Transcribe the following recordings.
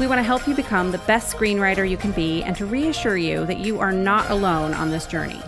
We want to help you become the best screenwriter you can be and to reassure you that you are not alone on this journey.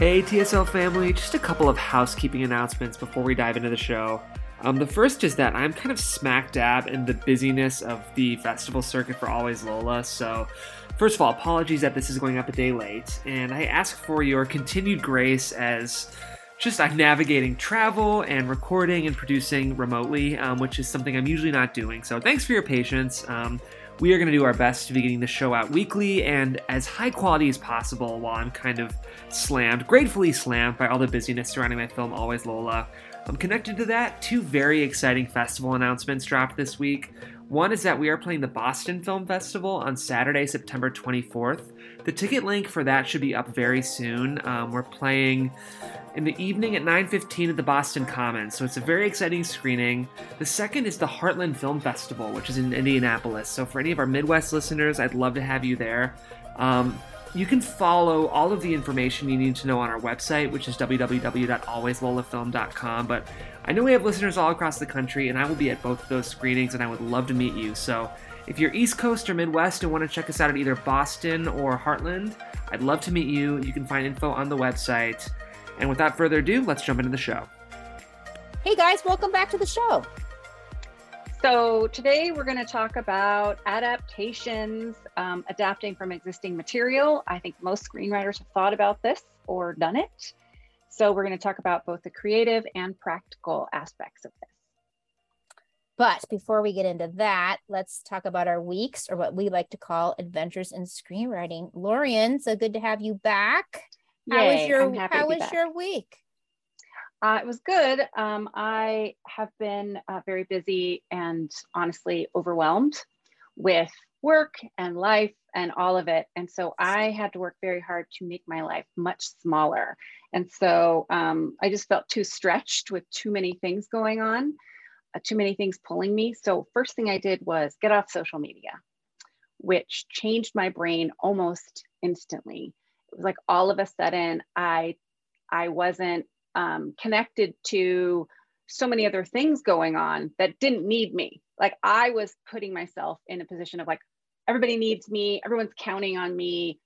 Hey, TSL family, just a couple of housekeeping announcements before we dive into the show. Um, the first is that I'm kind of smack dab in the busyness of the festival circuit for Always Lola, so first of all, apologies that this is going up a day late, and I ask for your continued grace as just I'm navigating travel and recording and producing remotely, um, which is something I'm usually not doing. So thanks for your patience. Um, we are going to do our best to be getting the show out weekly and as high quality as possible while I'm kind of slammed, gratefully slammed by all the busyness surrounding my film Always Lola. I'm connected to that. Two very exciting festival announcements dropped this week. One is that we are playing the Boston Film Festival on Saturday, September 24th. The ticket link for that should be up very soon. Um, we're playing in the evening at 9:15 at the Boston Commons. So it's a very exciting screening. The second is the Heartland Film Festival, which is in Indianapolis. So for any of our Midwest listeners, I'd love to have you there. Um, you can follow all of the information you need to know on our website, which is www.alwayslolafilm.com. But I know we have listeners all across the country, and I will be at both of those screenings, and I would love to meet you. So if you're East Coast or Midwest and want to check us out at either Boston or Heartland, I'd love to meet you. You can find info on the website. And without further ado, let's jump into the show. Hey guys, welcome back to the show. So, today we're going to talk about adaptations, um, adapting from existing material. I think most screenwriters have thought about this or done it. So, we're going to talk about both the creative and practical aspects of this. But before we get into that, let's talk about our weeks or what we like to call adventures in screenwriting. Lorien, so good to have you back. How was your How was back. your week? Uh, it was good. Um, I have been uh, very busy and honestly overwhelmed with work and life and all of it. And so I had to work very hard to make my life much smaller. And so um, I just felt too stretched with too many things going on, uh, too many things pulling me. So, first thing I did was get off social media, which changed my brain almost instantly. Was like all of a sudden I I wasn't um, connected to so many other things going on that didn't need me. Like I was putting myself in a position of like, everybody needs me, everyone's counting on me.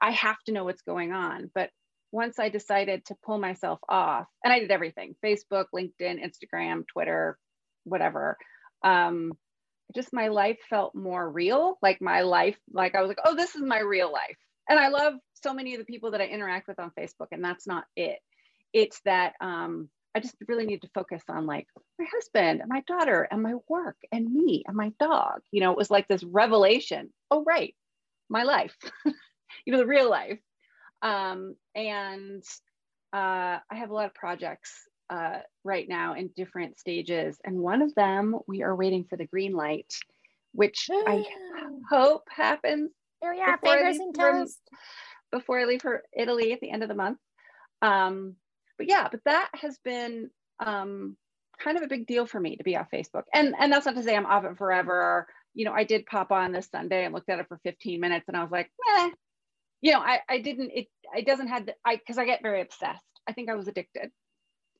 I have to know what's going on. But once I decided to pull myself off, and I did everything Facebook, LinkedIn, Instagram, Twitter, whatever. Um, just my life felt more real. Like my life, like I was like, oh, this is my real life. And I love so many of the people that I interact with on Facebook, and that's not it it's that um, I just really need to focus on like my husband and my daughter and my work and me and my dog. You know, it was like this revelation. Oh, right, my life, you know, the real life. Um, and uh, I have a lot of projects uh, right now in different stages. And one of them, we are waiting for the green light, which I hope happens Here we are, fingers and toes. Before I leave for Italy at the end of the month. Um, but yeah, but that has been um, kind of a big deal for me to be off Facebook. And and that's not to say I'm off it forever. You know, I did pop on this Sunday and looked at it for 15 minutes, and I was like, eh. You know, I I didn't. It it doesn't have the, I because I get very obsessed. I think I was addicted.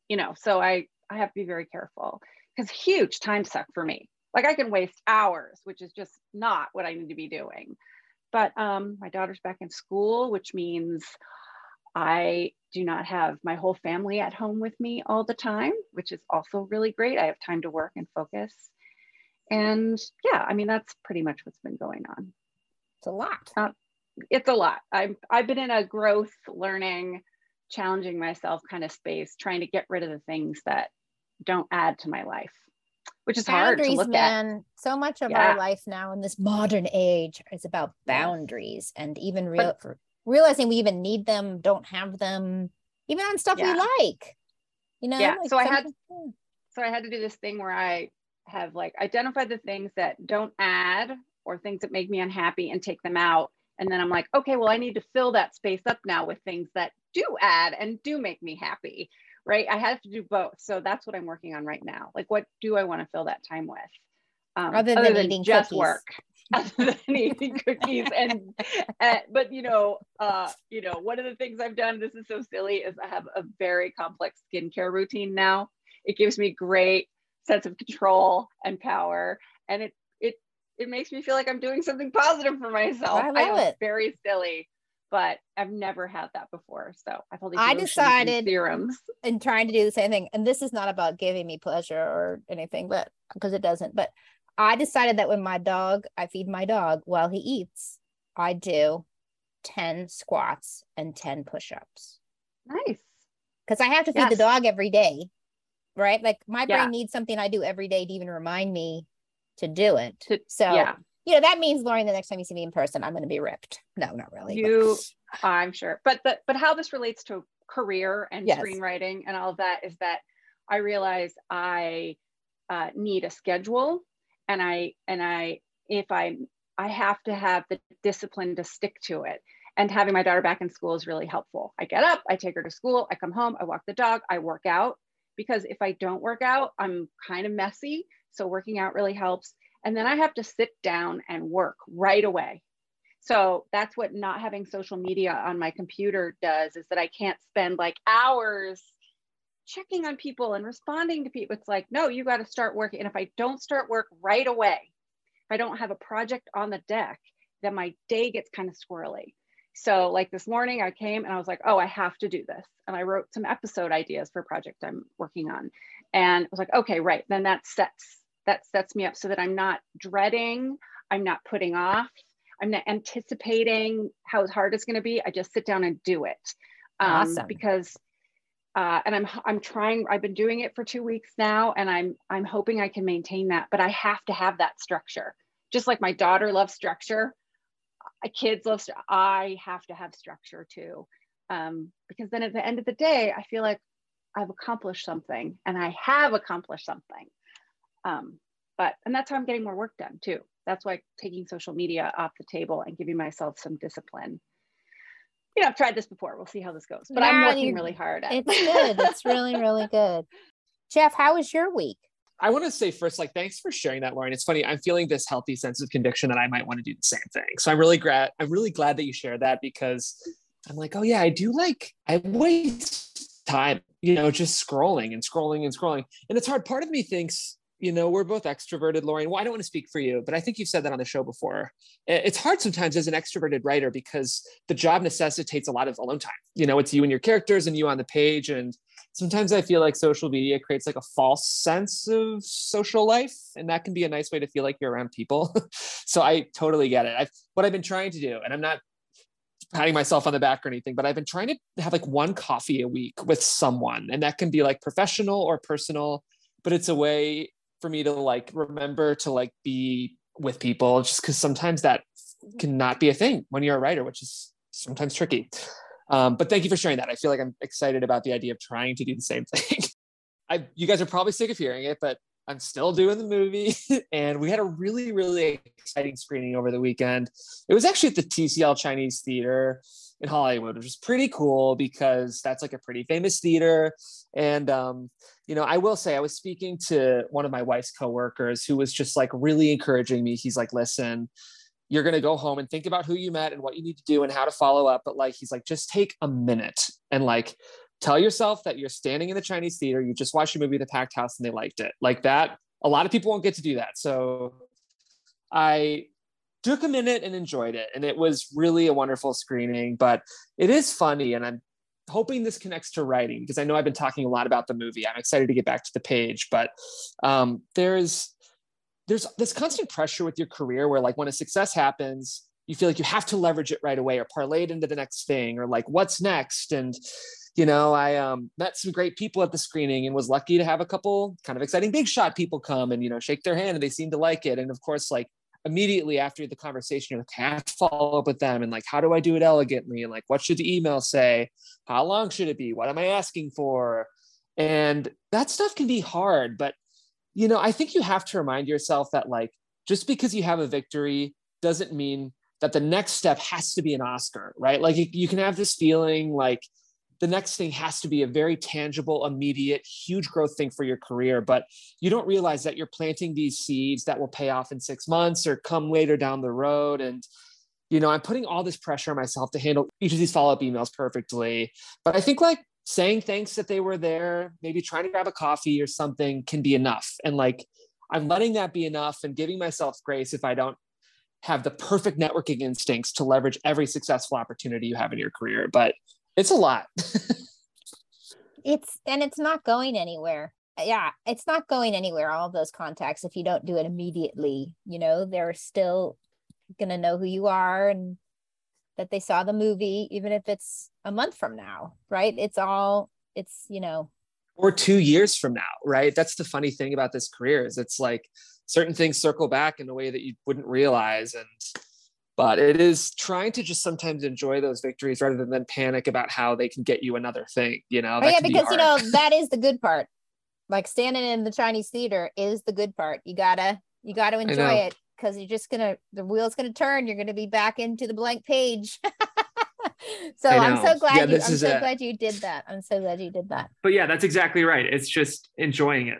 You know, so I I have to be very careful because huge time suck for me. Like I can waste hours, which is just not what I need to be doing. But um, my daughter's back in school, which means I do not have my whole family at home with me all the time, which is also really great. I have time to work and focus. And yeah, I mean, that's pretty much what's been going on. It's a lot. It's a lot. I've, I've been in a growth, learning, challenging myself kind of space, trying to get rid of the things that don't add to my life, which is hard to boundaries, look at. man. So much of Yeah. our life now in this modern age is about boundaries and even real for realizing we even need them, don't have them, even on stuff Yeah. we like. You know, Yeah, so I had- so I had to do this thing where I have like identified the things that don't add or things that make me unhappy and take them out. And then I'm like, okay, well, I need to fill that space up now with things that do add and do make me happy, right? I have to do both. So that's what I'm working on right now. Like, what do I want to fill that time with? Um, other, than, other than eating just cookies. work. other than eating cookies and, and but you know uh you know one of the things i've done this is so silly is i have a very complex skincare routine now it gives me great sense of control and power and it it it makes me feel like i'm doing something positive for myself i love I it very silly but I've never had that before. So I've these I decided theorems and trying to do the same thing. And this is not about giving me pleasure or anything, but because it doesn't. But I decided that when my dog, I feed my dog while he eats, I do 10 squats and 10 push-ups. Nice. Because I have to feed yes. the dog every day right? Like my brain yeah. needs something I do every day to even remind me to do it. To, so yeah. You know, that means Lauren, the next time you see me in person, I'm gonna be ripped. No, not really. You but. I'm sure. But the but how this relates to career and yes. screenwriting and all of that is that I realize I uh, need a schedule and I and I if I I have to have the discipline to stick to it. And having my daughter back in school is really helpful. I get up, I take her to school, I come home, I walk the dog, I work out because if I don't work out, I'm kind of messy. So working out really helps. And then I have to sit down and work right away. So that's what not having social media on my computer does is that I can't spend like hours checking on people and responding to people. It's like, no, you got to start working. And if I don't start work right away, if I don't have a project on the deck, then my day gets kind of squirrely. So like this morning I came and I was like, oh, I have to do this. And I wrote some episode ideas for a project I'm working on. And I was like, okay, right. Then that sets that sets me up so that I'm not dreading, I'm not putting off, I'm not anticipating how hard it's going to be. I just sit down and do it. Um, awesome. Because uh, and I'm I'm trying. I've been doing it for two weeks now, and I'm I'm hoping I can maintain that. But I have to have that structure. Just like my daughter loves structure, kids love i have to have structure too um, because then at the end of the day i feel like i've accomplished something and i have accomplished something um, but and that's how i'm getting more work done too that's why taking social media off the table and giving myself some discipline you know i've tried this before we'll see how this goes but i'm working really hard at it. it's good it's really really good jeff how was your week I want to say first, like, thanks for sharing that, Lauren. It's funny. I'm feeling this healthy sense of conviction that I might want to do the same thing. So I'm really glad. I'm really glad that you shared that because I'm like, oh yeah, I do like I waste time, you know, just scrolling and scrolling and scrolling. And it's hard. Part of me thinks, you know, we're both extroverted, Lauren. Well, I don't want to speak for you, but I think you've said that on the show before. It's hard sometimes as an extroverted writer because the job necessitates a lot of alone time. You know, it's you and your characters and you on the page and sometimes I feel like social media creates like a false sense of social life, and that can be a nice way to feel like you're around people. so I totally get it. I've what I've been trying to do, and I'm not patting myself on the back or anything, but I've been trying to have like one coffee a week with someone, and that can be like professional or personal, but it's a way for me to like remember to like be with people just because sometimes that cannot be a thing when you're a writer, which is sometimes tricky. Um, but thank you for sharing that. I feel like I'm excited about the idea of trying to do the same thing. I, you guys are probably sick of hearing it, but I'm still doing the movie. and we had a really, really exciting screening over the weekend. It was actually at the TCL Chinese Theater in Hollywood, which was pretty cool because that's like a pretty famous theater. And, um, you know, I will say, I was speaking to one of my wife's coworkers who was just like really encouraging me. He's like, listen, you're going to go home and think about who you met and what you need to do and how to follow up but like he's like just take a minute and like tell yourself that you're standing in the chinese theater you just watched a movie the packed house and they liked it like that a lot of people won't get to do that so i took a minute and enjoyed it and it was really a wonderful screening but it is funny and i'm hoping this connects to writing because i know i've been talking a lot about the movie. I'm excited to get back to the page but um, there's there's this constant pressure with your career where like when a success happens you feel like you have to leverage it right away or parlay it into the next thing or like what's next? And you know i um, met some great people at the screening and was lucky to have a couple kind of exciting big shot people come and you know shake their hand and they seemed to like it. And of course like immediately after the conversation you're like I have to follow up with them? And like how do i do it elegantly? And like what should the email say? How long should it be? What am i asking for? And that stuff can be hard but you know, I think you have to remind yourself that like just because you have a victory doesn't mean that the next step has to be an Oscar, right? Like you can have this feeling like the next thing has to be a very tangible, immediate, huge growth thing for your career. But you don't realize that you're planting these seeds that will pay off in six months or come later down the road. And, you know, I'm putting all this pressure on myself to handle each of these follow up emails perfectly. But I think like saying thanks that they were there, maybe trying to grab a coffee or something can be enough. And like, I'm letting that be enough and giving myself grace if I don't have the perfect networking instincts to leverage every successful opportunity you have in your career. But it's a lot. it's and it's not going anywhere. Yeah, it's not going anywhere. All of those contacts, if you don't do it immediately, you know, they're still gonna know who you are and that they saw the movie, even if it's a month from now, right? It's all it's you know or two years from now, right? That's the funny thing about this career is it's like certain things circle back in a way that you wouldn't realize. And but it is trying to just sometimes enjoy those victories rather than then panic about how they can get you another thing you know oh, yeah because be you know that is the good part. Like standing in the chinese theater is the good part. You gotta you gotta enjoy it because you're just gonna the wheel's gonna turn. You're gonna be back into the blank page. So i'm so glad yeah, you i'm so glad you did that. I'm so glad you did that. But yeah that's exactly right. It's just enjoying it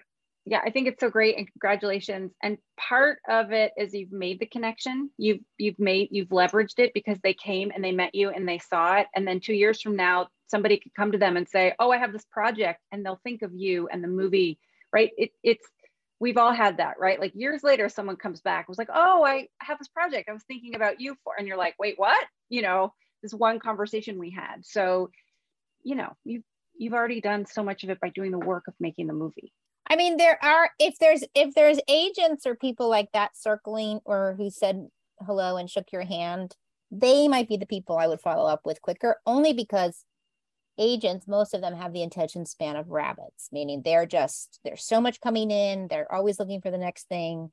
yeah, I think it's so great and congratulations. And part of it is you've made the connection. You've you've made you've leveraged it because they came and they met you and they saw it. And then two years from now, somebody could come to them and say, "Oh, I have this project," and they'll think of you and the movie. Right? It, it's we've all had that, right? Like years later, someone comes back was like, "Oh, I have this project. I was thinking about you for," and you're like, "Wait, what?" You know, this one conversation we had. So, you know, you've you've already done so much of it by doing the work of making the movie. I mean, there are if there's if there's agents or people like that circling or who said hello and shook your hand, they might be the people I would follow up with quicker, only because agents, most of them have the attention span of rabbits, meaning they're just there's so much coming in, they're always looking for the next thing.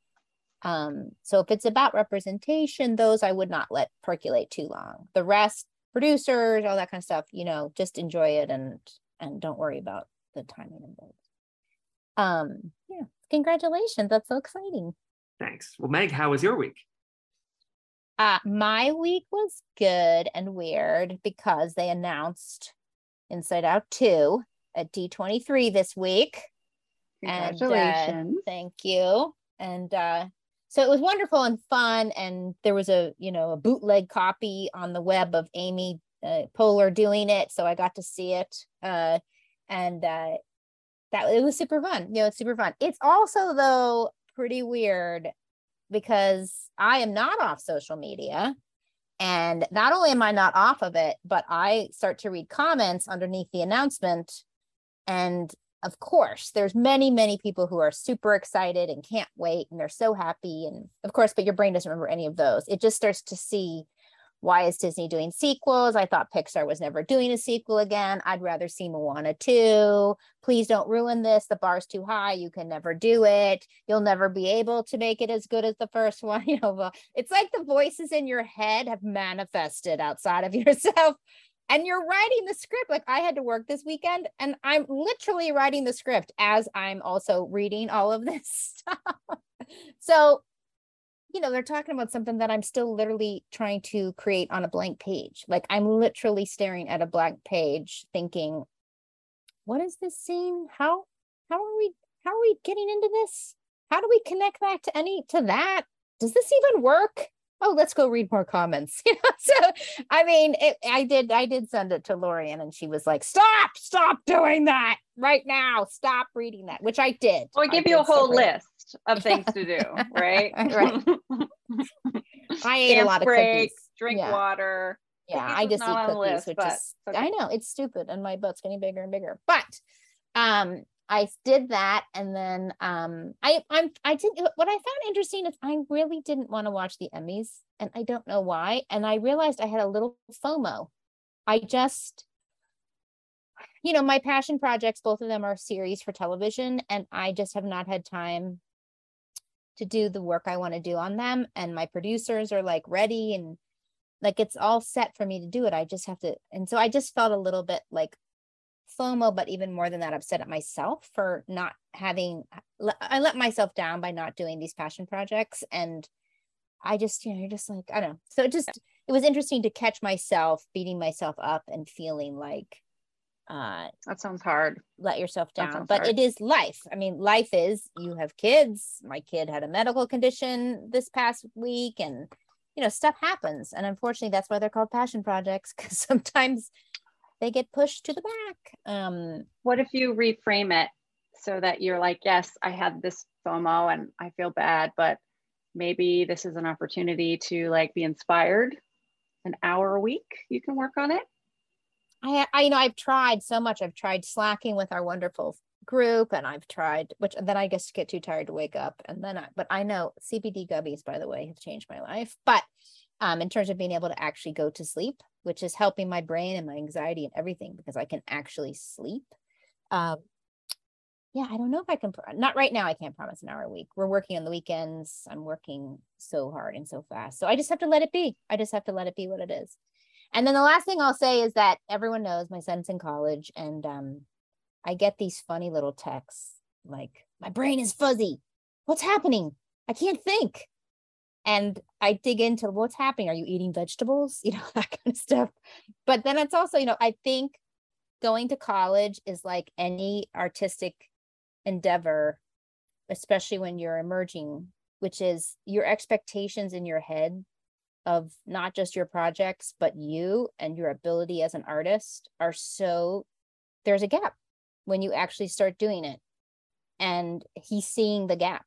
Um, so if it's about representation, those I would not let percolate too long. The rest, producers, all that kind of stuff, you know, just enjoy it and and don't worry about the timing of those um yeah. congratulations. That's so exciting. Thanks. Well meg how was your week? Uh my week was good and weird because they announced inside out 2 at d23 this week. Congratulations and, uh, thank you. And uh so it was wonderful and fun. And there was a you know a bootleg copy on the web of amy uh, poehler doing it. So i got to see it. Uh and uh that it was super fun. You know, it's super fun. It's also though pretty weird because I am not off social media. And not only am I not off of it, but I start to read comments underneath the announcement. And of course, there's many, many people who are super excited and can't wait and they're so happy. And of course, but your brain doesn't remember any of those. It just starts to see why is Disney doing sequels? I thought Pixar was never doing a sequel again. I'd rather see Moana 2. Please don't ruin this. The bar's too high. You can never do it. You'll never be able to make it as good as the first one. You know, it's like the voices in your head have manifested outside of yourself. And you're writing the script. Like I had to work this weekend and I'm literally writing the script as I'm also reading all of this stuff. so you know, they're talking about something that I'm still literally trying to create on a blank page. Like I'm literally staring at a blank page thinking, what is this scene? How how are we how are we getting into this? How do we connect that to any to that? Does this even work? Oh, let's go read more comments. You know, so I mean, it, I did I did send it to Lorien and she was like, stop, stop doing that right now. Stop reading that, which I did. I give you a whole list of things to do, right? right. I ate a lot of break, cookies. Drink yeah. water. Yeah, I just eat cookies, list, which is okay. I know it's stupid, and my butt's getting bigger and bigger. But um, I did that, and then um, I I'm I did what I found interesting is I really didn't want to watch the Emmys, and I don't know why. And I realized I had a little FOMO. I just you know, my passion projects, both of them are series for television, and I just have not had time to do the work I want to do on them. And my producers are like ready and like it's all set for me to do it. I just have to. And so I just felt a little bit like FOMO, but even more than that, upset at myself for not having, I let myself down by not doing these passion projects. And I just, you know, you're just like, I don't know. So it just, it was interesting to catch myself beating myself up and feeling like, uh, that sounds hard. Let yourself down. But hard. it is life. I mean, life is you have kids. My kid had a medical condition this past week and, you know, stuff happens. And unfortunately, that's why they're called passion projects because sometimes they get pushed to the back. Um, what if you reframe it so that you're like, yes, I had this FOMO and I feel bad, but maybe this is an opportunity to like be inspired an hour a week you can work on it I, I you know i've tried so much i've tried slacking with our wonderful group and i've tried which then i guess get too tired to wake up and then i but i know cbd gummies by the way have changed my life but um, in terms of being able to actually go to sleep which is helping my brain and my anxiety and everything because i can actually sleep um, yeah, I don't know if I can, not right now, I can't promise an hour a week. We're working on the weekends. I'm working so hard and so fast. So I just have to let it be. I just have to let it be what it is. And then the last thing I'll say is that everyone knows my son's in college and um, I get these funny little texts like, my brain is fuzzy. What's happening? I can't think. And I dig into what's happening. Are you eating vegetables? You know, that kind of stuff. But then it's also, you know, I think going to college is like any artistic endeavor, especially when you're emerging, which is your expectations in your head of not just your projects, but you and your ability as an artist are so there's a gap when you actually start doing it. And he's seeing the gap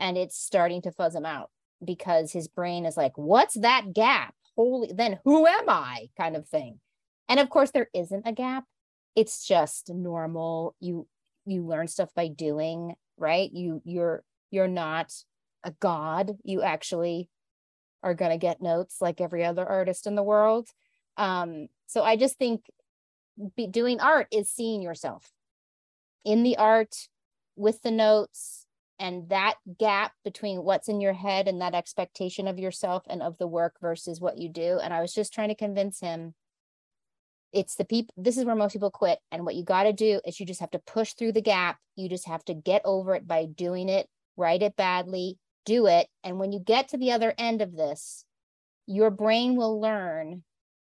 and it's starting to fuzz him out because his brain is like, what's that gap? Holy, then who am I? kind of thing. And of course, there isn't a gap. It's just normal. You you learn stuff by doing right you you're you're not a god you actually are going to get notes like every other artist in the world. Um so i just think be, doing art is seeing yourself in the art with the notes and that gap between what's in your head and that expectation of yourself and of the work versus what you do. And i was just trying to convince him it's the people this is where most people quit. And what you got to do is you just have to push through the gap. You just have to get over it by doing it write it badly do it and when you get to the other end of this your brain will learn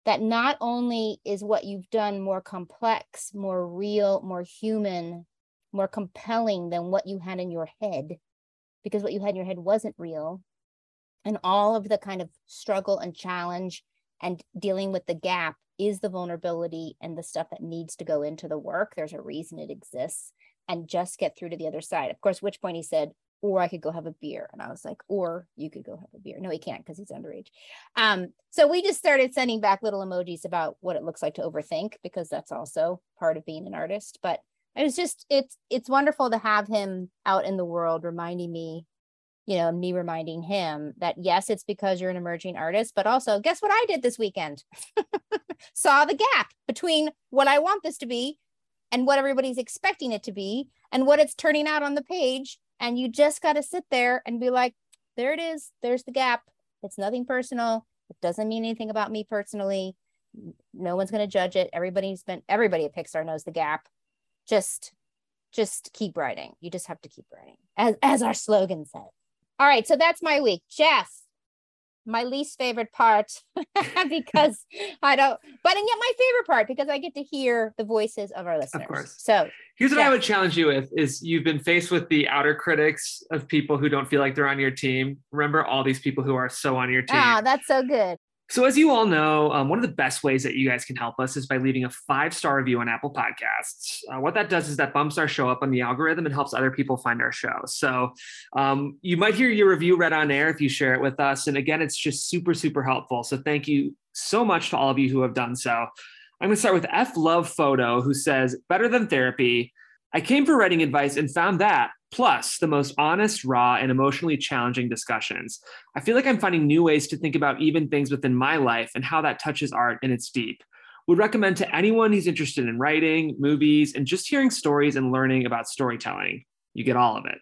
that not only is what you've done more complex more real more human more compelling than what you had in your head because what you had in your head wasn't real and all of the kind of struggle and challenge and dealing with the gap is the vulnerability and the stuff that needs to go into the work. There's a reason it exists and just get through to the other side. Of course, which point he said, or I could go have a beer. And I was like, or you could go have a beer. No, he can't because he's underage. Um, so we just started sending back little emojis about what it looks like to overthink because that's also part of being an artist. But it was just it's it's wonderful to have him out in the world reminding me you know, me reminding him that yes, it's because you're an emerging artist, but also guess what I did this weekend? Saw the gap between what I want this to be and what everybody's expecting it to be and what it's turning out on the page. And you just got to sit there and be like, there it is. There's the gap. It's nothing personal. It doesn't mean anything about me personally. No one's going to judge it. Everybody's been, everybody at Pixar knows the gap. Just, just keep writing. You just have to keep writing as, as our slogan says. All right, so that's my week. Jeff, my least favorite part because I don't, but and yet my favorite part because I get to hear the voices of our listeners. Of course. So here's what I would challenge you with is you've been faced with the outer critics of people who don't feel like they're on your team. Remember all these people who are so on your team. Ah, that's so good. So, as you all know, um, one of the best ways that you guys can help us is by leaving a five star review on Apple Podcasts. Uh, what that does is that bumps our show up on the algorithm and helps other people find our show. So, um, you might hear your review read on air if you share it with us. And again, it's just super, super helpful. So, thank you so much to all of you who have done so. I'm going to start with F Love Photo, who says, Better than therapy. I came for writing advice and found that plus the most honest, raw, and emotionally challenging discussions. I feel like I'm finding new ways to think about even things within my life and how that touches art and its deep. Would recommend to anyone who's interested in writing, movies, and just hearing stories and learning about storytelling. You get all of it.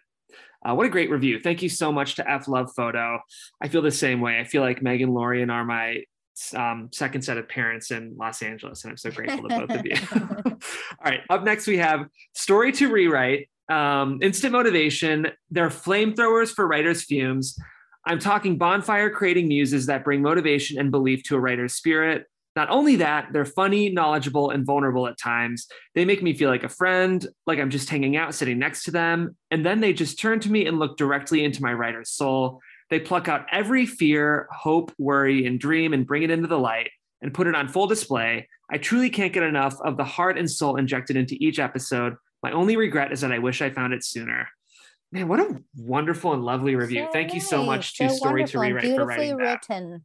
Uh, what a great review. Thank you so much to F Love Photo. I feel the same way. I feel like Meg and Lorien are my um, second set of parents in Los Angeles, and I'm so grateful to both of you. All right, up next we have Story to Rewrite, um, Instant Motivation. They're flamethrowers for writers' fumes. I'm talking bonfire creating muses that bring motivation and belief to a writer's spirit. Not only that, they're funny, knowledgeable, and vulnerable at times. They make me feel like a friend, like I'm just hanging out, sitting next to them. And then they just turn to me and look directly into my writer's soul. They pluck out every fear, hope, worry, and dream and bring it into the light and put it on full display. I truly can't get enough of the heart and soul injected into each episode. My only regret is that I wish I found it sooner. Man, what a wonderful and lovely review. So Thank you so nice, much to so Story to wonderful and Rewrite for beautifully writing that. written.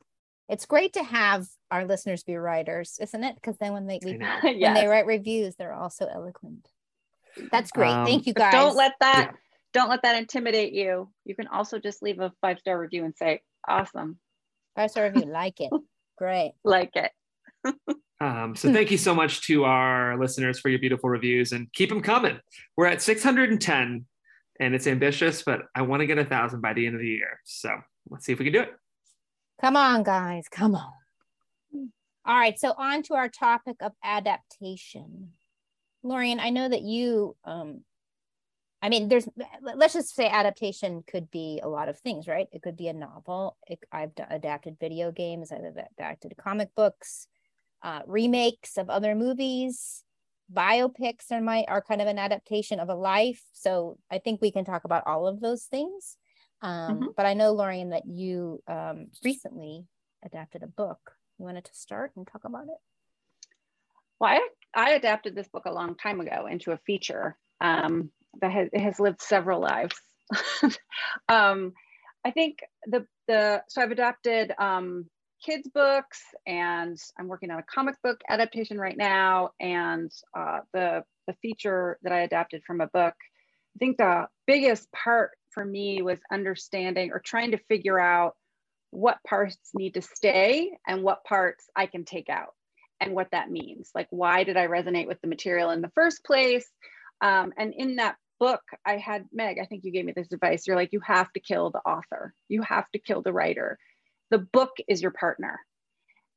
It's great to have our listeners be writers, isn't it? Because then when they I we, know. when they write reviews, they're also eloquent. That's great. Um, Thank you guys. don't let that don't let that intimidate you. You can also just leave a five star review and say, "Awesome, five star review. Like it. Great. like it." Um, so thank you so much to our listeners for your beautiful reviews and keep them coming. We're at 610 and it's ambitious, but I want to get a thousand by the end of the year. So let's see if we can do it. Come on, guys. Come on. All right. So on to our topic of adaptation. Lorien, I know that you um I mean there's let's just say adaptation could be a lot of things, right? It could be a novel. It, I've d- adapted video games, I've adapted comic books, uh, remakes of other movies, biopics are my are kind of an adaptation of a life. So I think we can talk about all of those things. Um, But I know, Lorien, that you um, recently adapted a book. You wanted to start and talk about it? Well, I, I adapted this book a long time ago into a feature um, that has, has lived several lives. um, I think the the so I've adapted um, kids books, and I'm working on a comic book adaptation right now, and uh, the the feature that I adapted from a book. I think the biggest part for me was understanding or trying to figure out what parts need to stay and what parts I can take out and what that means. Like, why did I resonate with the material in the first place? Um, and in that book, I had Meg, I think you gave me this advice. You're like, you have to kill the author, you have to kill the writer. The book is your partner.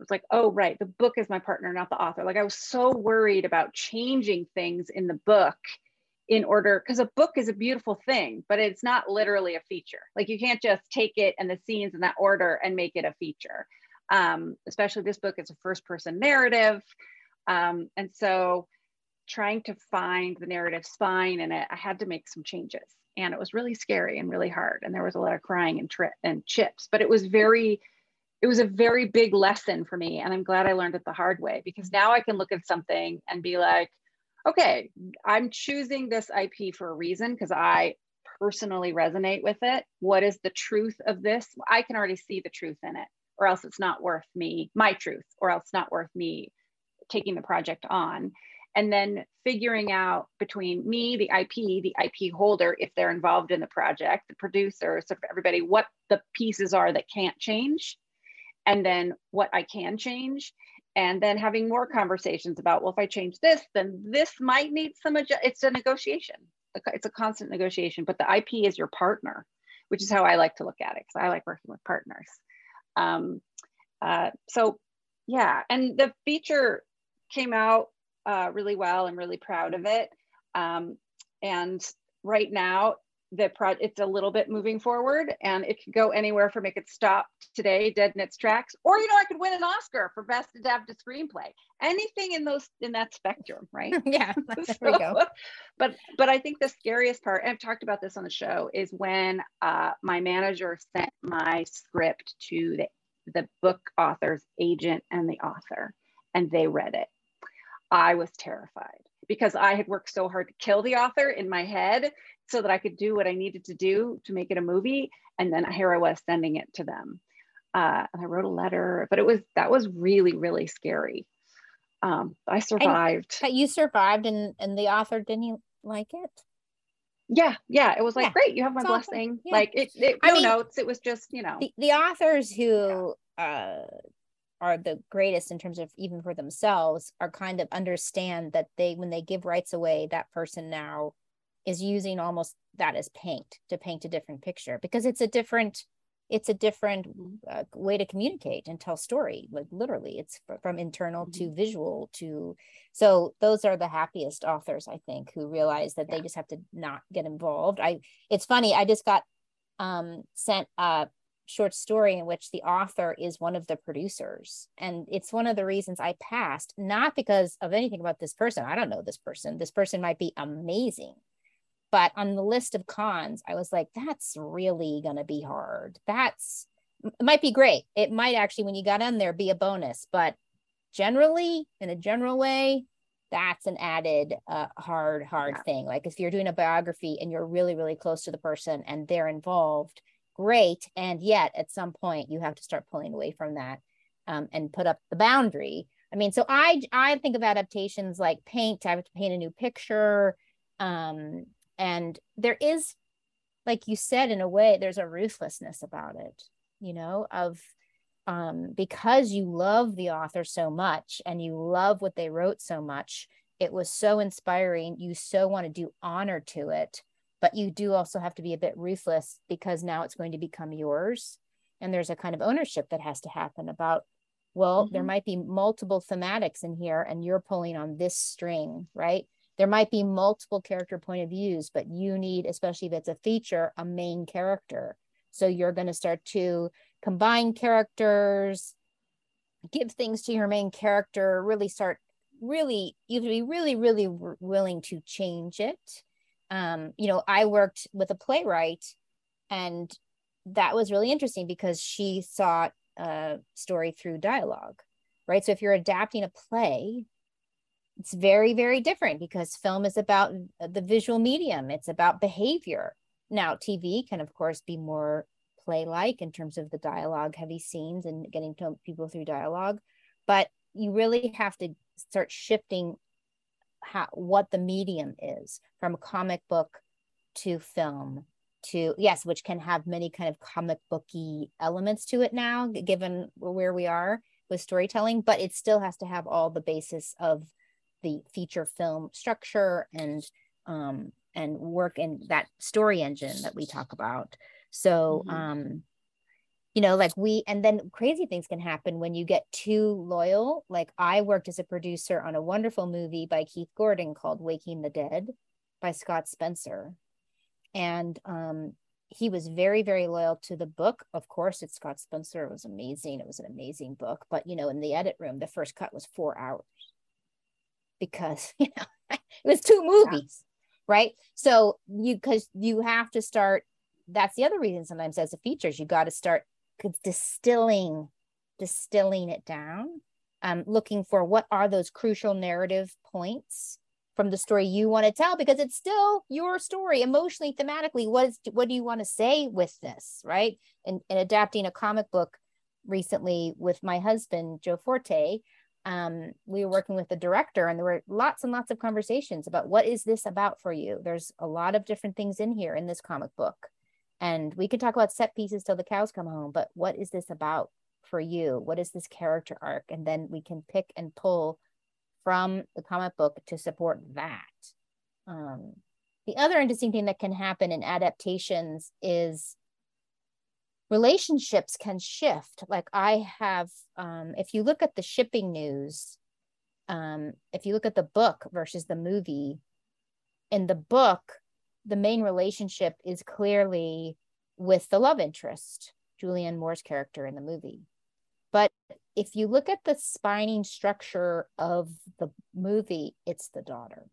It's like, oh, right, the book is my partner, not the author. Like, I was so worried about changing things in the book in order because a book is a beautiful thing but it's not literally a feature like you can't just take it and the scenes in that order and make it a feature um, especially this book is a first person narrative um, and so trying to find the narrative spine in it i had to make some changes and it was really scary and really hard and there was a lot of crying and and chips but it was very it was a very big lesson for me and i'm glad i learned it the hard way because now i can look at something and be like okay, I'm choosing this IP for a reason because I personally resonate with it. What is the truth of this? I can already see the truth in it, or else it's not worth me, my truth, or else not worth me taking the project on. And then figuring out between me, the IP, the IP holder, if they're involved in the project, the producer, sort of everybody, what the pieces are that can't change, and then what I can change and then having more conversations about well if i change this then this might need some adjust it's a negotiation. It's a constant negotiation but the ip is your partner which is how i like to look at it because i like working with partners. Um, uh, so yeah and the feature came out uh, really well i'm really proud of it. Um, and right now the pro it's a little bit moving forward and it could go anywhere from make it could stop today dead in its tracks or you know i could win an oscar for best adapted screenplay. Anything in those in that spectrum right? Yeah, there we go. but but i think the scariest part and i've talked about this on the show is when uh, my manager sent my script to the, the book author's agent and the author and they read it i was terrified because i had worked so hard to kill the author in my head so that I could do what I needed to do to make it a movie. And then here I was sending it to them. Uh, and I wrote a letter, but it was that was really, really scary. Um, I survived. But you survived and and the author didn't like it? yeah, yeah. It was like, Yeah, great, you have my it's awesome. blessing. Yeah. Like it, it I no mean, notes. It was just, you know, The, the authors who uh are the greatest in terms of even for themselves are kind of understand that they when they give rights away that person now is using almost that as paint to paint a different picture because it's a different it's a different uh, way to communicate and tell story like literally it's fr- from internal to visual to so those are the happiest authors i think who realize that they just have to not get involved. I it's funny i just got um sent a short story in which the author is one of the producers. And it's one of the reasons I passed, not because of anything about this person. I don't know this person. This person might be amazing. But on the list of cons, I was like, that's really going to be hard. That's, it might be great. It might actually, when you got in there, be a bonus. But generally, in a general way, that's an added uh, hard, hard yeah. thing. Like if you're doing a biography and you're really, really close to the person and they're involved, great. And yet at some point you have to start pulling away from that um, and put up the boundary. I mean, so I I think of adaptations like paint. I have to paint a new picture, um, and there is, like you said, in a way, there's a ruthlessness about it. You know, of um, because you love the author so much and you love what they wrote so much. It was so inspiring. You so want to do honor to it but you do also have to be a bit ruthless because now it's going to become yours. And there's a kind of ownership that has to happen about well mm-hmm. there might be multiple thematics in here and you're pulling on this string right? There might be multiple character point of views but you need especially if it's a feature a main character. So you're going to start to combine characters give things to your main character really start really you have to be really really willing to change it um, you know, I worked with a playwright and that was really interesting because she saw a story through dialogue, right? So if you're adapting a play, it's very, very different because film is about the visual medium, it's about behavior. Now, TV can, of course, be more play like in terms of the dialogue heavy scenes and getting to people through dialogue, but you really have to start shifting how what the medium is from comic book to film to yes which can have many kind of comic booky elements to it now given where we are with storytelling but it still has to have all the basis of the feature film structure and um and work in that story engine that we talk about so mm-hmm. um you know like we and then crazy things can happen when you get too loyal. Like i worked as a producer on a wonderful movie by keith gordon called waking the dead by scott spencer. And um he was very very loyal to the book. Of course it's scott spencer. It was amazing. It was an amazing book. But you know in the edit room the first cut was four hours because you know it was two movies yeah. right? So you because you have to start that's the other reason sometimes as a features you got to start distilling distilling it down um, looking for what are those crucial narrative points from the story you want to tell because it's still your story emotionally thematically. What is what do you want to say with this right? And, and adapting a comic book recently with my husband joe forte um, we were working with the director and there were lots and lots of conversations about what is this about for you? There's a lot of different things in here in this comic book and we could talk about set pieces till the cows come home, but what is this about for you? What is this character arc? And then we can pick and pull from the comic book to support that. Um, the other interesting thing that can happen in adaptations is relationships can shift. Like I have, um, if you look at the shipping news, um, if you look at the book versus the movie, in the book, the main relationship is clearly with the love interest, Julianne Moore's character in the movie. But if you look at the spining structure of the movie, it's the daughter.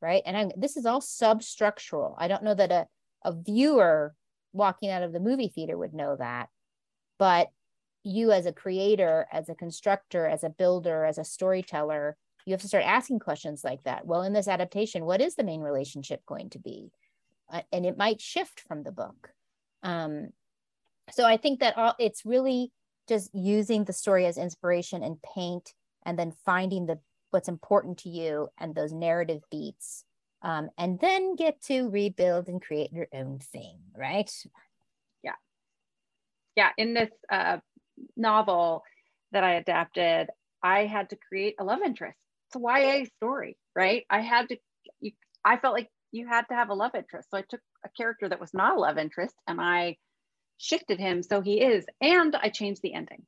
Right. And I'm, this is all substructural. I don't know that a, a viewer walking out of the movie theater would know that. But you, as a creator, as a constructor, as a builder, as a storyteller, you have to start asking questions like that. Well in this adaptation what is the main relationship going to be? Uh, and it might shift from the book. Um, so i think that all it's really just using the story as inspiration and paint and then finding the what's important to you and those narrative beats um, and then get to rebuild and create your own thing right? Yeah. Yeah in this uh, novel that i adapted i had to create a love interest it's a YA story, right? I had to, you, I felt like you had to have a love interest. So I took a character that was not a love interest and I shifted him so he is, and I changed the ending.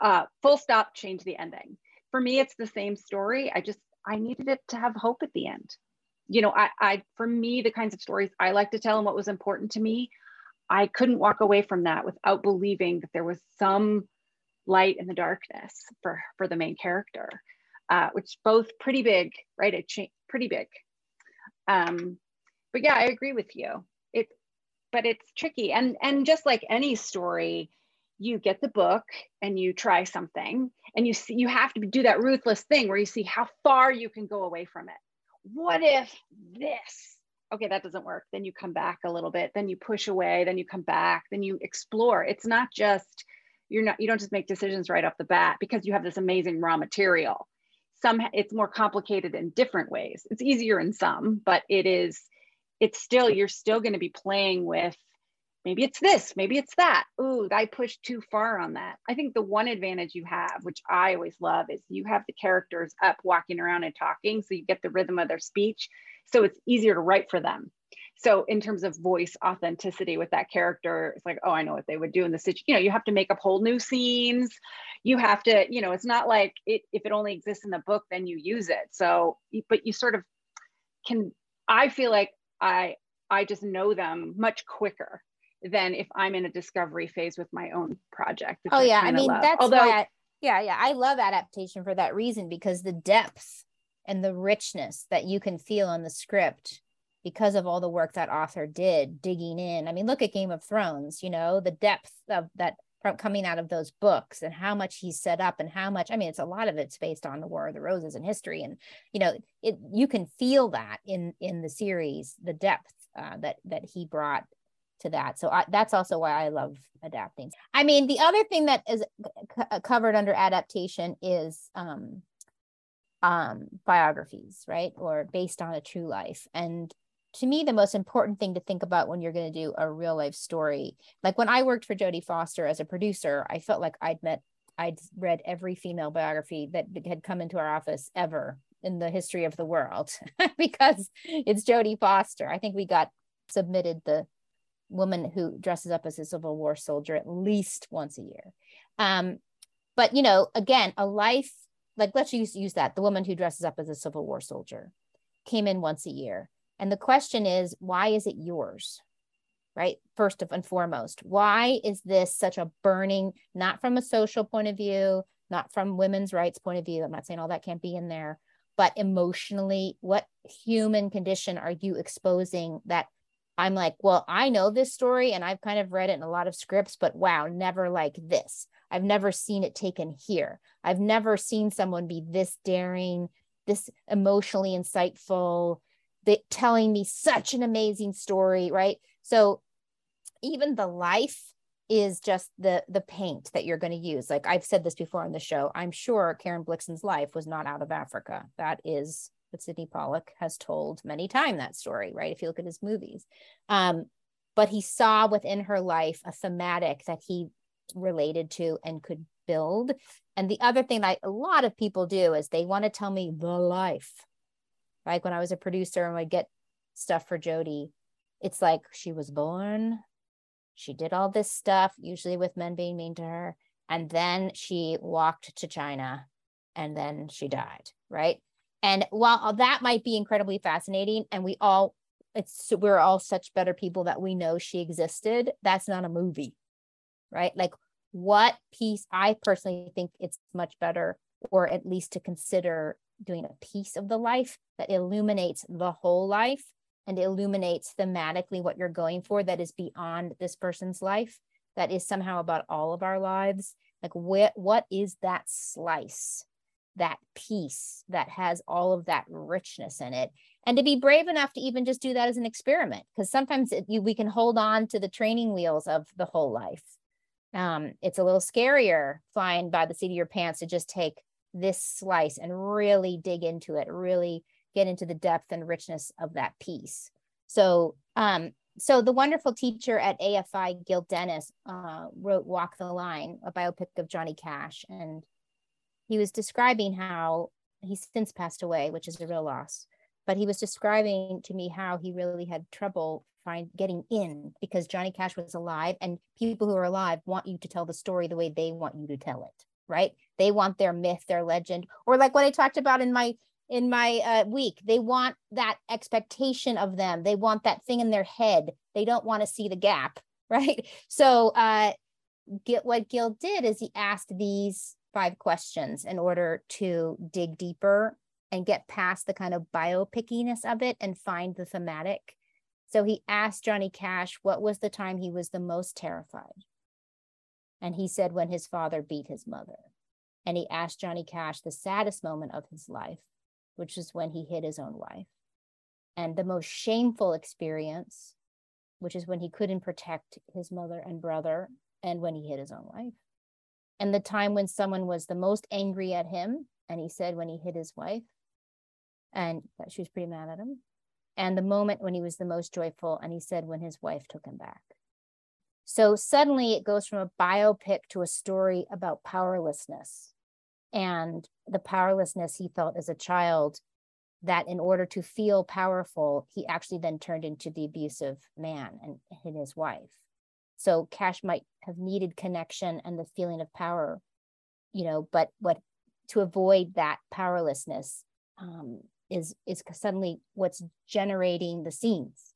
Uh, full stop, change the ending. For me, it's the same story. I just, I needed it to have hope at the end. You know, I, I, for me, the kinds of stories I like to tell and what was important to me, I couldn't walk away from that without believing that there was some light in the darkness for for the main character, uh, which both pretty big, right? Cha- pretty big. Um, but yeah, I agree with you. It, but it's tricky, and and just like any story, you get the book and you try something, and you see you have to do that ruthless thing where you see how far you can go away from it. What if this? okay that doesn't work then you come back a little bit then you push away then you come back then you explore it's not just you're not you don't just make decisions right off the bat because you have this amazing raw material some it's more complicated in different ways. It's easier in some but it is it's still you're still going to be playing with maybe it's this maybe it's that. Ooh i pushed too far on that. I think the one advantage you have which i always love is you have the characters up walking around and talking so you get the rhythm of their speech so it's easier to write for them so in terms of voice authenticity with that character it's like oh i know what they would do in the situation you know you have to make up whole new scenes. You have to you know it's not like it, if it only exists in the book then you use it. So but you sort of can i feel like i i just know them much quicker than if i'm in a discovery phase with my own project oh yeah. I mean love. that's Although, why I, yeah yeah. I love adaptation for that reason because the depth and the richness that you can feel on the script because of all the work that author did digging in. I mean, look at Game of Thrones, you know, the depth of that from coming out of those books and how much he's set up and how much, I mean, it's a lot of it's based on the War of the Roses and history. And, you know, it, you can feel that in, in the series, the depth uh, that, that he brought to that. So I, that's also why I love adapting. I mean, the other thing that is c- covered under adaptation is um, um, biographies, right? Or based on a true life. And to me the most important thing to think about when you're going to do a real life story like when i worked for jodie foster as a producer i felt like i'd met i'd read every female biography that had come into our office ever in the history of the world because it's jodie foster. I think we got submitted the woman who dresses up as a civil war soldier at least once a year. Um, but you know again a life like let's use use that the woman who dresses up as a civil war soldier came in once a year and the question is, why is it yours? Right? First and foremost, why is this such a burning, not from a social point of view, not from women's rights point of view? I'm not saying all that can't be in there, but emotionally, what human condition are you exposing that I'm like, well, I know this story and I've kind of read it in a lot of scripts, but wow, never like this. I've never seen it taken here. I've never seen someone be this daring, this emotionally insightful, telling me such an amazing story, right? So even the life is just the the paint that you're going to use. Like I've said this before on the show, I'm sure Karen Blixen's life was not out of Africa. That is what Sydney Pollack has told many times that story, right? If you look at his movies. Um, but he saw within her life a thematic that he related to and could build. And the other thing that a lot of people do is they want to tell me the life like when I was a producer and would get stuff for Jodie, it's like she was born, she did all this stuff, usually with men being mean to her, and then she walked to China and then she mm-hmm. died, right? And while that might be incredibly fascinating, and we all it's we're all such better people that we know she existed, that's not a movie, right? Like what piece I personally think it's much better, or at least to consider doing a piece of the life that illuminates the whole life and illuminates thematically what you're going for that is beyond this person's life that is somehow about all of our lives. Like what is that slice that piece that has all of that richness in it? And to be brave enough to even just do that as an experiment because sometimes it, you, we can hold on to the training wheels of the whole life. Um, it's a little scarier flying by the seat of your pants to just take this slice and really dig into it, really get into the depth and richness of that piece. So, um, so the wonderful teacher at AFI, Gill Dennis, uh, wrote Walk the Line, a biopic of Johnny Cash. And he was describing how he's since passed away, which is a real loss. But he was describing to me how he really had trouble find getting in because Johnny Cash was alive and people who are alive want you to tell the story the way they want you to tell it right? They want their myth, their legend, or like what I talked about in my in my uh, week. They want that expectation of them. They want that thing in their head. They don't want to see the gap. right? So uh, get what Gill did is he asked these five questions in order to dig deeper and get past the kind of biopickiness of it and find the thematic. So he asked Johnny Cash what was the time he was the most terrified. And he said when his father beat his mother. And he asked Johnny Cash the saddest moment of his life, which is when he hit his own wife. And the most shameful experience, which is when he couldn't protect his mother and brother and when he hit his own wife. And the time when someone was the most angry at him, and he said when he hit his wife, and that she was pretty mad at him. And the moment when he was the most joyful, and he said when his wife took him back. So suddenly it goes from a biopic to a story about powerlessness and the powerlessness he felt as a child that in order to feel powerful, he actually then turned into the abusive man and hit his wife. So Cash might have needed connection and the feeling of power, you know, but what to avoid that powerlessness um, is is suddenly what's generating the scenes,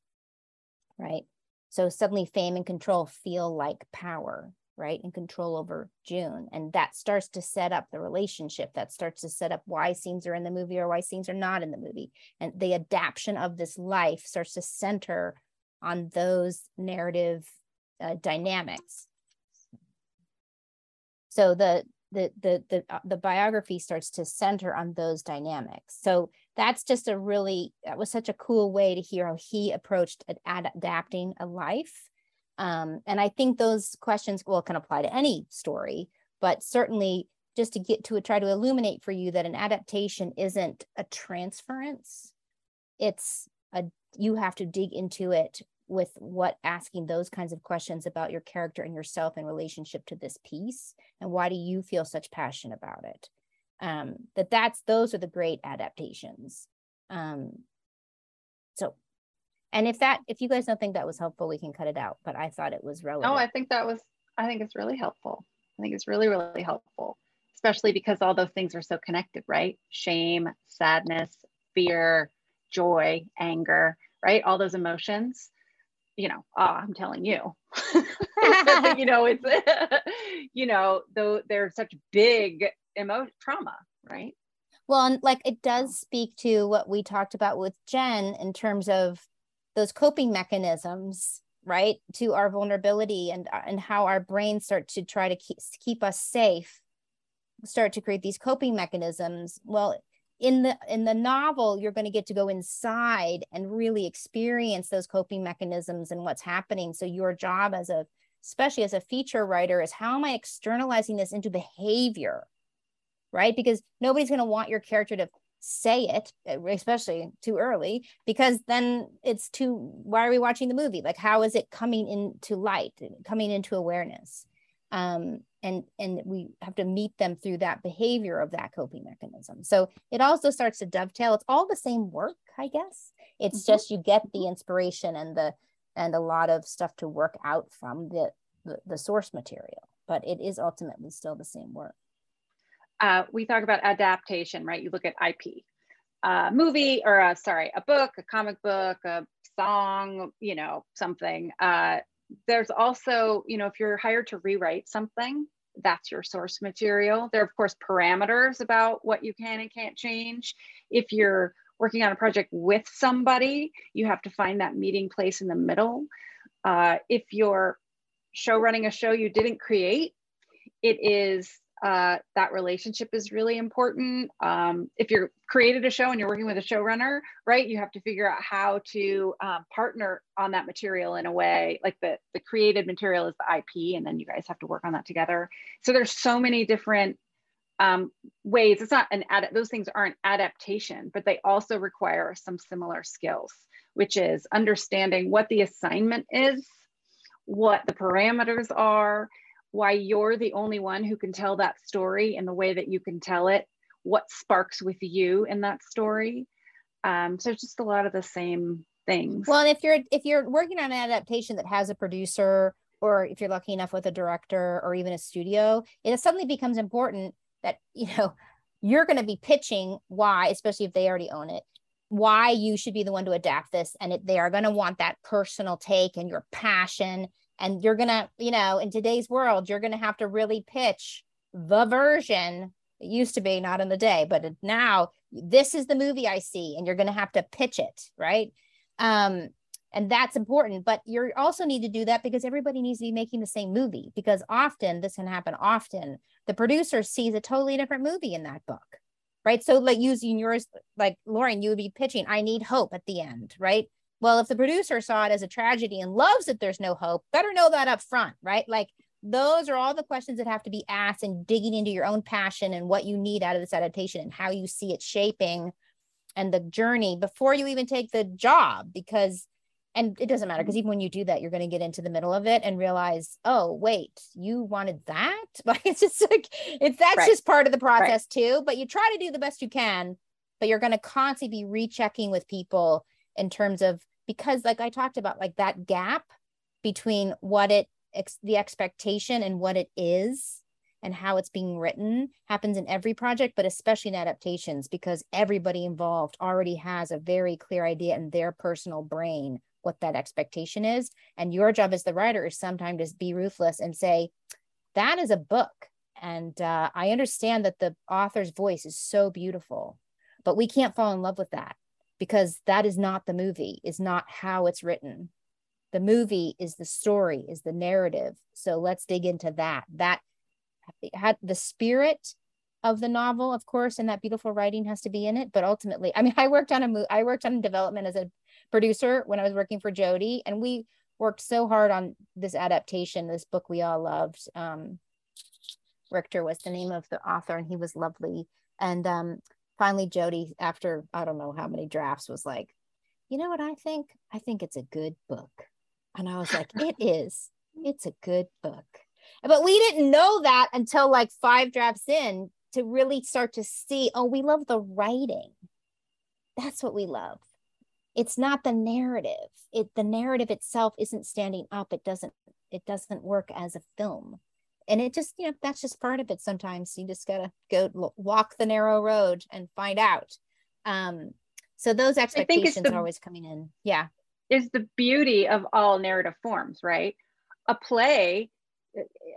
right? So suddenly fame and control feel like power, right? And control over June. And that starts to set up the relationship. That starts to set up why scenes are in the movie or why scenes are not in the movie. And the adaptation of this life starts to center on those narrative uh, dynamics. So the the the the uh, the biography starts to center on those dynamics. So that's just a really that was such a cool way to hear how he approached ad- adapting a life. Um, and I think those questions well can apply to any story, but certainly just to get to try to illuminate for you that an adaptation isn't a transference. It's a you have to dig into it with what asking those kinds of questions about your character and yourself in relationship to this piece and why do you feel such passion about it um that that's those are the great adaptations um and if that if you guys don't think that was helpful we can cut it out but i thought it was relevant. No i think that was i think it's really helpful. I think it's really really helpful especially because all those things are so connected right? Shame sadness fear joy anger right? All those emotions you know, oh, I'm telling you, you know, it's, you know, though they're such big emo trauma, right? Well, and like it does speak to what we talked about with Jen in terms of those coping mechanisms, right? To our vulnerability and and how our brains start to try to keep keep us safe, start to create these coping mechanisms. Well, in the in the novel you're going to get to go inside and really experience those coping mechanisms and what's happening so your job as a especially as a feature writer is how am i externalizing this into behavior right because nobody's going to want your character to say it especially too early because then it's too why are we watching the movie? Like how is it coming into light coming into awareness? Um, and and we have to meet them through that behavior of that coping mechanism. So it also starts to dovetail. It's all the same work i guess. It's mm-hmm. just you get the inspiration and the and a lot of stuff to work out from the, the, the source material but it is ultimately still the same work uh, we talk about adaptation right you look at ip a movie or a, sorry a book a comic book a song you know something uh, there's also you know if you're hired to rewrite something that's your source material. There are, of course, parameters about what you can and can't change. If you're working on a project with somebody, you have to find that meeting place in the middle. Uh, if you're show running a show you didn't create, it is uh, that relationship is really important. Um, if you're created a show and you're working with a showrunner, right, you have to figure out how to um, partner on that material in a way like the the created material is the IP, and then you guys have to work on that together. So there's so many different um, ways. It's not an ad. Those things aren't adaptation, but they also require some similar skills, which is understanding what the assignment is, what the parameters are why you're the only one who can tell that story in the way that you can tell it, what sparks with you in that story. Um, so just a lot of the same things. Well, if you're if you're working on an adaptation that has a producer, or if you're lucky enough with a director or even a studio, it suddenly becomes important that you know you're going to be pitching why, especially if they already own it, why you should be the one to adapt this, and it, they are going to want that personal take and your passion and you're gonna you know in today's world you're gonna have to really pitch the version it used to be not in the day but now this is the movie i see and you're gonna have to pitch it right? Um and that's important but you also need to do that because everybody needs to be making the same movie because often this can happen often the producer sees a totally different movie in that book right? So like using yours like Lorien you would be pitching i need hope at the end right well, if the producer saw it as a tragedy and loves that there's no hope, better know that up front, right? Like those are all the questions that have to be asked and digging into your own passion and what you need out of this adaptation and how you see it shaping and the journey before you even take the job because and it doesn't matter because even when you do that you're going to get into the middle of it and realize oh wait you wanted that like it's just like it's that's right. just part of the process right. too but you try to do the best you can but you're going to constantly be rechecking with people in terms of because like i talked about like that gap between what it ex- the expectation and what it is and how it's being written happens in every project but especially in adaptations because everybody involved already has a very clear idea in their personal brain what that expectation is. And your job as the writer is sometimes to be ruthless and say that is a book. And uh, i understand that the author's voice is so beautiful but we can't fall in love with that because that is not the movie is not how it's written. The movie is the story is the narrative. So let's dig into that. That had the spirit of the novel of course and that beautiful writing has to be in it but ultimately i mean i worked on a movie i worked on development as a producer when i was working for jodie and we worked so hard on this adaptation this book we all loved. Um richter was the name of the author and he was lovely. And um finally Jodie, after I don't know how many drafts, was like, you know what I think? I think it's a good book. And I was like, it is. It's a good book. But we didn't know that until like five drafts in to really start to see, oh, we love the writing. That's what we love. It's not the narrative. It the narrative itself isn't standing up. It doesn't it doesn't work as a film and it just you know that's just part of it sometimes. You just gotta go walk the narrow road and find out. Um so those expectations the, are always coming in. Yeah. Is the beauty of all narrative forms right? A play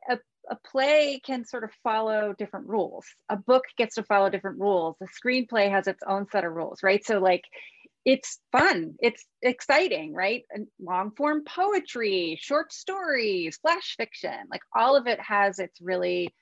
a, a play can sort of follow different rules. A book gets to follow different rules. A screenplay has its own set of rules right? So like it's fun it's exciting right? And long form poetry short stories flash fiction like all of it has its really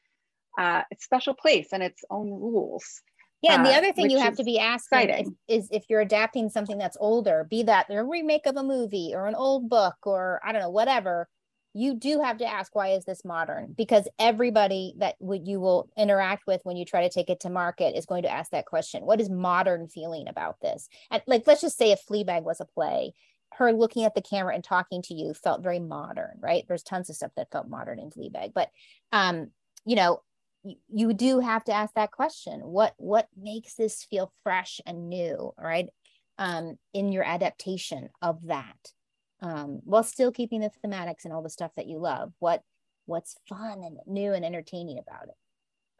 uh, its special place and its own rules. Yeah and the uh, other thing you have to be asking is, is, if you're adapting something that's older be that a remake of a movie or an old book or i don't know whatever you do have to ask why is this modern? Because everybody that would you will interact with when you try to take it to market is going to ask that question what is modern feeling about this? And like let's just say if fleabag was a play her looking at the camera and talking to you felt very modern right? There's tons of stuff that felt modern in fleabag but um you know you, you do have to ask that question what what makes this feel fresh and new? Right? Um in your adaptation of that um, while still keeping the thematics and all the stuff that you love. What what's fun and new and entertaining about it?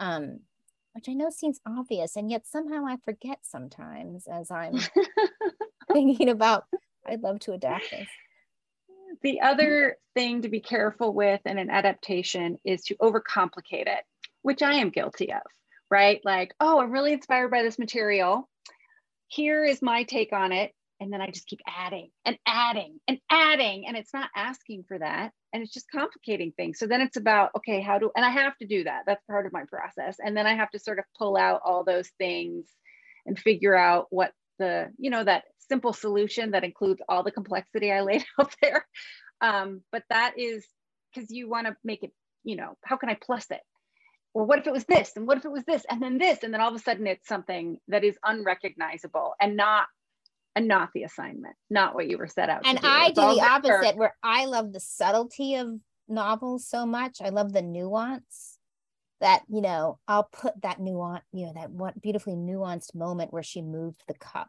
Um, which I know seems obvious, and yet somehow I forget sometimes as I'm thinking about. I'd love to adapt this. The other thing to be careful with in an adaptation is to overcomplicate it, which I am guilty of, right? Like, oh, I'm really inspired by this material. Here is my take on it and then I just keep adding and adding and adding. And it's not asking for that. And it's just complicating things. So then it's about, okay, how do, and I have to do that. That's part of my process. And then I have to sort of pull out all those things and figure out what the, you know, that simple solution that includes all the complexity I laid out there. Um, but that is because you want to make it, you know, how can I plus it? Or what if it was this? And what if it was this? And then this? And then all of a sudden it's something that is unrecognizable and not and not the assignment, not what you were set out and do. I do the opposite, where I love the subtlety of novels so much. I love the nuance that, you know, I'll put that nuance, you know, that one beautifully nuanced moment where she moved the cup.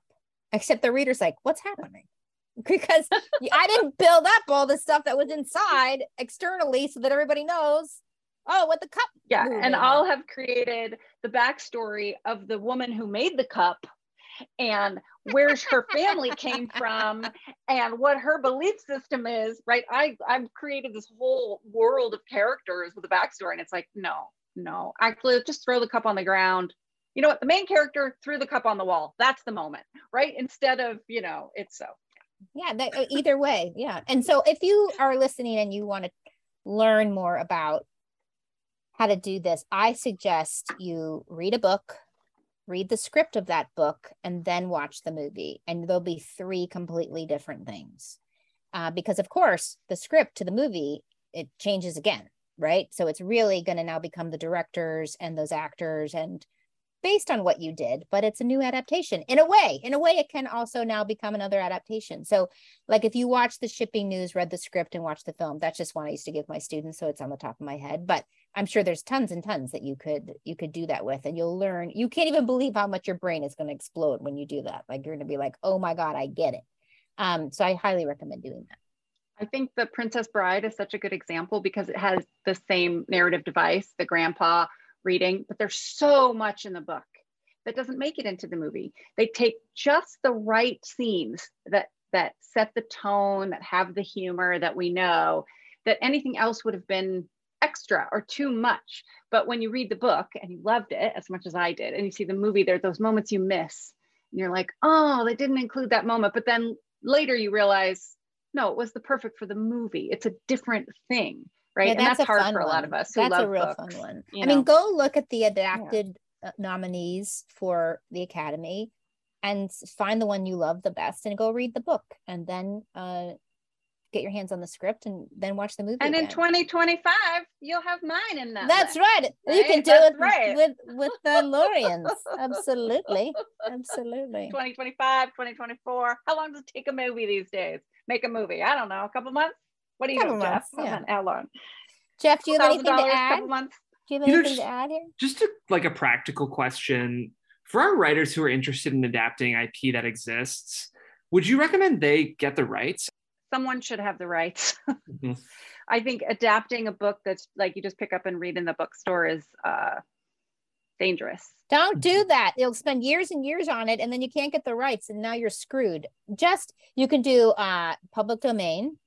Except the reader's like, what's happening? Because I didn't build up all the stuff that was inside externally so that everybody knows oh what the cup yeah and i'll have created the backstory of the woman who made the cup and where her family came from and what her belief system is, right? I I've created this whole world of characters with a backstory, and it's like, no, no, actually, just throw the cup on the ground. You know what? The main character threw the cup on the wall. That's the moment, right? Instead of, you know, it's so. Yeah, that, either way. Yeah. And so if you are listening and you want to learn more about how to do this, I suggest you read a book, read the script of that book, and then watch the movie. And there'll be three completely different things. Uh, because, of course, the script to the movie, it changes again right? So it's really going to now become the directors and those actors and based on what you did, but it's a new adaptation in a way. In a way, it can also now become another adaptation. So, like if you watch the shipping news, read the script, and watch the film, that's just one I used to give my students, so it's on the top of my head. But I'm sure there's tons and tons that you could you could do that with, and you'll learn. You can't even believe how much your brain is going to explode when you do that. Like you're going to be like, oh my god, I get it. Um, so I highly recommend doing that. I think the Princess Bride is such a good example because it has the same narrative device, the grandpa reading, but there's so much in the book that doesn't make it into the movie. They take just the right scenes that that set the tone, that have the humor that we know, that anything else would have been extra or too much. But when you read the book and you loved it as much as I did, and you see the movie, there are those moments you miss. And you're like, oh, they didn't include that moment. But then later you realize no, it was the perfect for the movie. It's a different thing, right? Yeah, and that's, hard for a lot of us. Who that's a real books, fun one. I know? mean, go look at the adapted yeah. Uh, nominees for the Academy and find the one you love the best and go read the book and then uh, get your hands on the script and then watch the movie. And again. in 2025, you'll have mine in that. That's list, right. right. You can do That's it right. with with the Lorians. Absolutely. Absolutely. 2025, 2024. How long does it take a movie these days? Make a movie. I don't know. A couple months. What do you know, Jeff? Yeah. How long? Jeff, do you have anything to add? Couple months. Do you have anything you know, just, to add here? Just a, like a practical question for our writers who are interested in adapting IP that exists. Would you recommend they get the rights? Someone should have the rights. mm-hmm. I think adapting a book that's like you just pick up and read in the bookstore is uh, dangerous. Don't do mm-hmm. that. You'll spend years and years on it, and then you can't get the rights, and now you're screwed. Just you can do uh, public domain,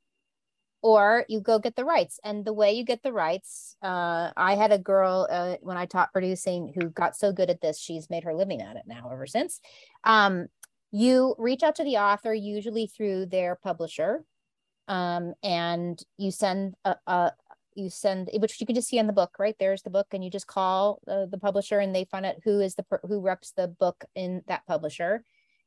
or you go get the rights. And the way you get the rights, uh, I had a girl uh, when I taught producing who got so good at this, she's made her living at it now ever since. Um, you reach out to the author usually through their publisher um, and you send a, a, you send which you can just see in the book right? There's the book and you just call uh, the publisher and they find out who is the who reps the book in that publisher.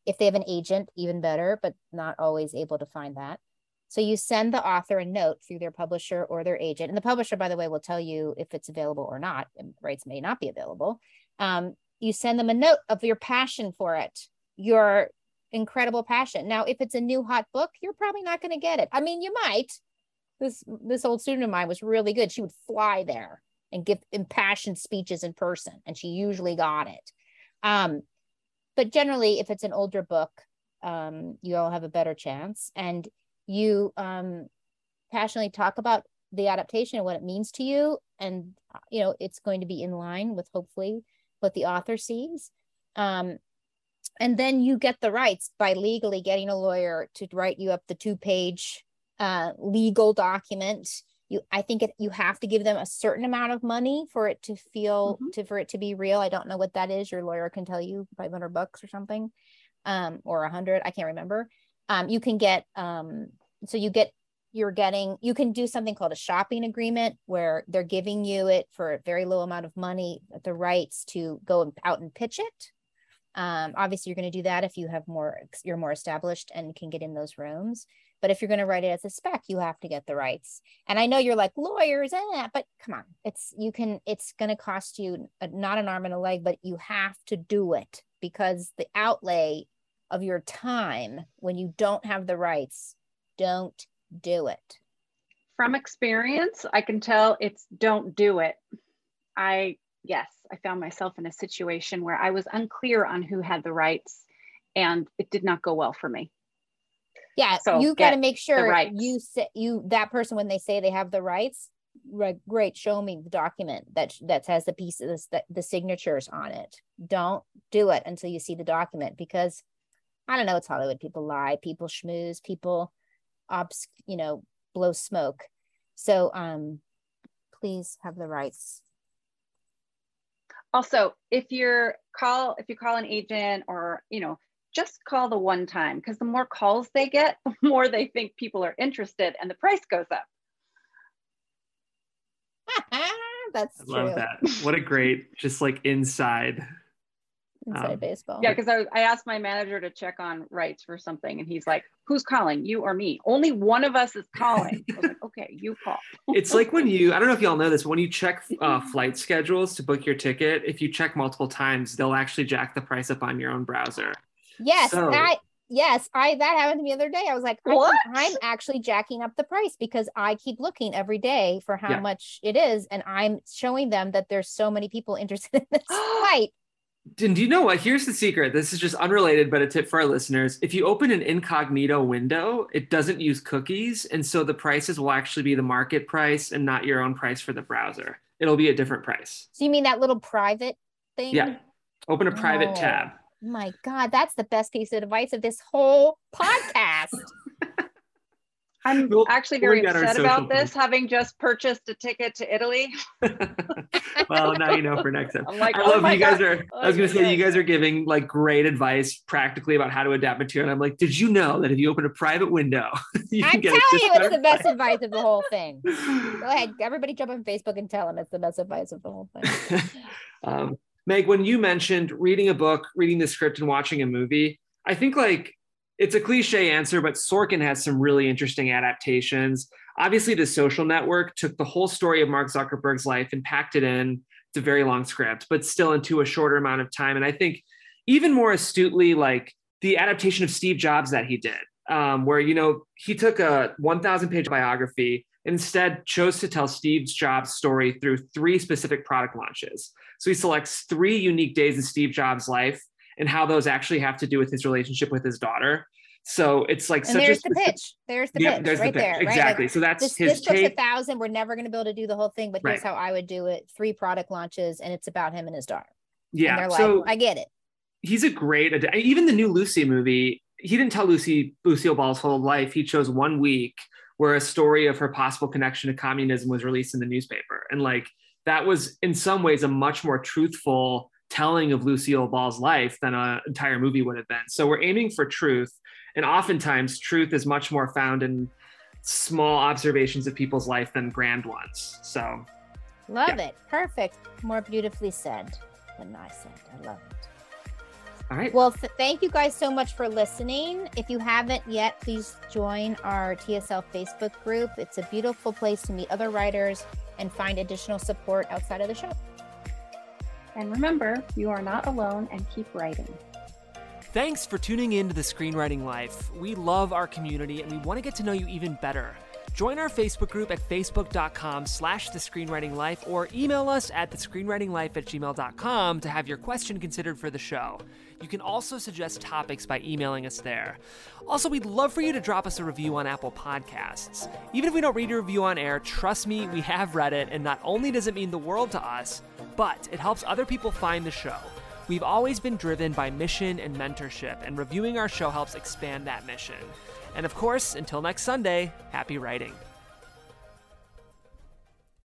If they have an agent even better but not always able to find that. So you send the author a note through their publisher or their agent. And the publisher by the way will tell you if it's available or not rights may not be available. Um, you send them a note of your passion for it your incredible passion. Now, if it's a new hot book, you're probably not going to get it. I mean, you might. This this old student of mine was really good. She would fly there and give impassioned speeches in person, and she usually got it. Um, but generally, if it's an older book, um, you all have a better chance. And you um, passionately talk about the adaptation and what it means to you, and you know it's going to be in line with hopefully what the author sees. Um, and then you get the rights by legally getting a lawyer to write you up the two page uh, legal document. You i think it, you have to give them a certain amount of money for it to feel mm-hmm. to for it to be real. I don't know what that is. Your lawyer can tell you 500 bucks or something um or 100 i can't remember. Um you can get um so you get you're getting you can do something called a shopping agreement where they're giving you it for a very low amount of money the rights to go out and pitch it um, obviously, you're going to do that if you have more, you're more established and can get in those rooms. But if you're going to write it as a spec, you have to get the rights. And I know you're like lawyers, eh, but come on, it's you can. It's going to cost you a, not an arm and a leg, but you have to do it because the outlay of your time when you don't have the rights, don't do it. From experience, I can tell it's don't do it. I yes, I found myself in a situation where I was unclear on who had the rights and it did not go well for me. Yeah, so you got to make sure you say you that person when they say they have the rights, right, great, show me the document that that has the pieces that the signatures on it. Don't do it until you see the document because I don't know, it's Hollywood. People lie, people schmooze, people obs, you know, blow smoke. So um please have the rights. Also, if you're call if you call an agent or you know, just call the one time because the more calls they get, the more they think people are interested and the price goes up. That's I true. love that. What a great, just like inside. Inside Um, baseball. Yeah, because I, I asked my manager to check on rights for something, and he's like, "Who's calling, you or me? Only one of us is calling." I was like, "Okay, you call." It's like when you, I don't know if y'all know this, when you check uh, flight schedules to book your ticket, if you check multiple times, they'll actually jack the price up on your own browser. Yes, So- that yes, I that happened to me the other day. I was like, I What? I'm actually jacking up the price because I keep looking every day for how Yeah. much it is, and I'm showing them that there's so many people interested in this flight. And do you know what? Here's the secret. This is just unrelated, but a tip for our listeners. If you open an incognito window, it doesn't use cookies. And so the prices will actually be the market price and not your own price for the browser. It'll be a different price. So you mean that little private thing? Yeah. Open a private Oh, tab. My God, that's the best piece of advice of this whole podcast. I'm We'll- actually we'll very get upset social about this, proof. having just purchased a ticket to Italy. well, now you know for next time. I'm like, I oh love my you guys God. are. I was gonna Oh, say you guys are giving like great advice practically about how to adapt material. And I'm like, did you know that if you open a private window, you I'm can get telling a you, it's the best advice of the whole thing. Go ahead, everybody, jump on Facebook and tell them it's the best advice of the whole thing. um, Meg, when you mentioned reading a book, reading the script, and watching a movie, I think like it's a cliche answer, but Sorkin has some really interesting adaptations. Obviously, The Social Network took the whole story of Mark Zuckerberg's life and packed it in. It's a very long script, but still into a shorter amount of time. And I think even more astutely, like the adaptation of Steve Jobs that he did, um, where you know he took a 1,000 page biography instead chose to tell Steve Jobs' story through three specific product launches. So he selects three unique days in Steve Jobs' life and how those actually have to do with his relationship with his daughter. So it's like And such there's a the pitch. There's the Yep, pitch there's the right pitch. there. Right? Like, Exactly. so that's this, his this book's a thousand. We're never going to be able to do the whole thing, but here's how I would do it: three product launches, and it's about him and his daughter. Yeah. they're like, So I get it. he's a great ad- even the new Lucy movie. He didn't tell Lucy Lucille Ball's whole life. He chose one week where a story of her possible connection to communism was released in the newspaper, and like that was in some ways a much more truthful telling of Lucille Ball's life than an entire movie would have been. So we're aiming for truth, and oftentimes truth is much more found in small observations of people's life than grand ones. So Love it. Perfect. More beautifully said than I said. I love it. all right. Well, th- thank you guys so much for listening. If you haven't yet, please join our TSL Facebook group. It's a beautiful place to meet other writers and find additional support outside of the show. And remember, you are not alone and keep writing. Thanks for tuning in to The Screenwriting Life. We love our community and we want to get to know you even better. Join our Facebook group at facebook.com slash the screenwriting life or email us at the screenwritinglife at gmail.com to have your question considered for the show. You can also suggest topics by emailing us there. Also, we'd love for you to drop us a review on Apple Podcasts. Even if we don't read your review on air, trust me, we have read it, and not only does it mean the world to us, but it helps other people find the show. We've always been driven by mission and mentorship, and reviewing our show helps expand that mission. And of course, until next Sunday, happy writing.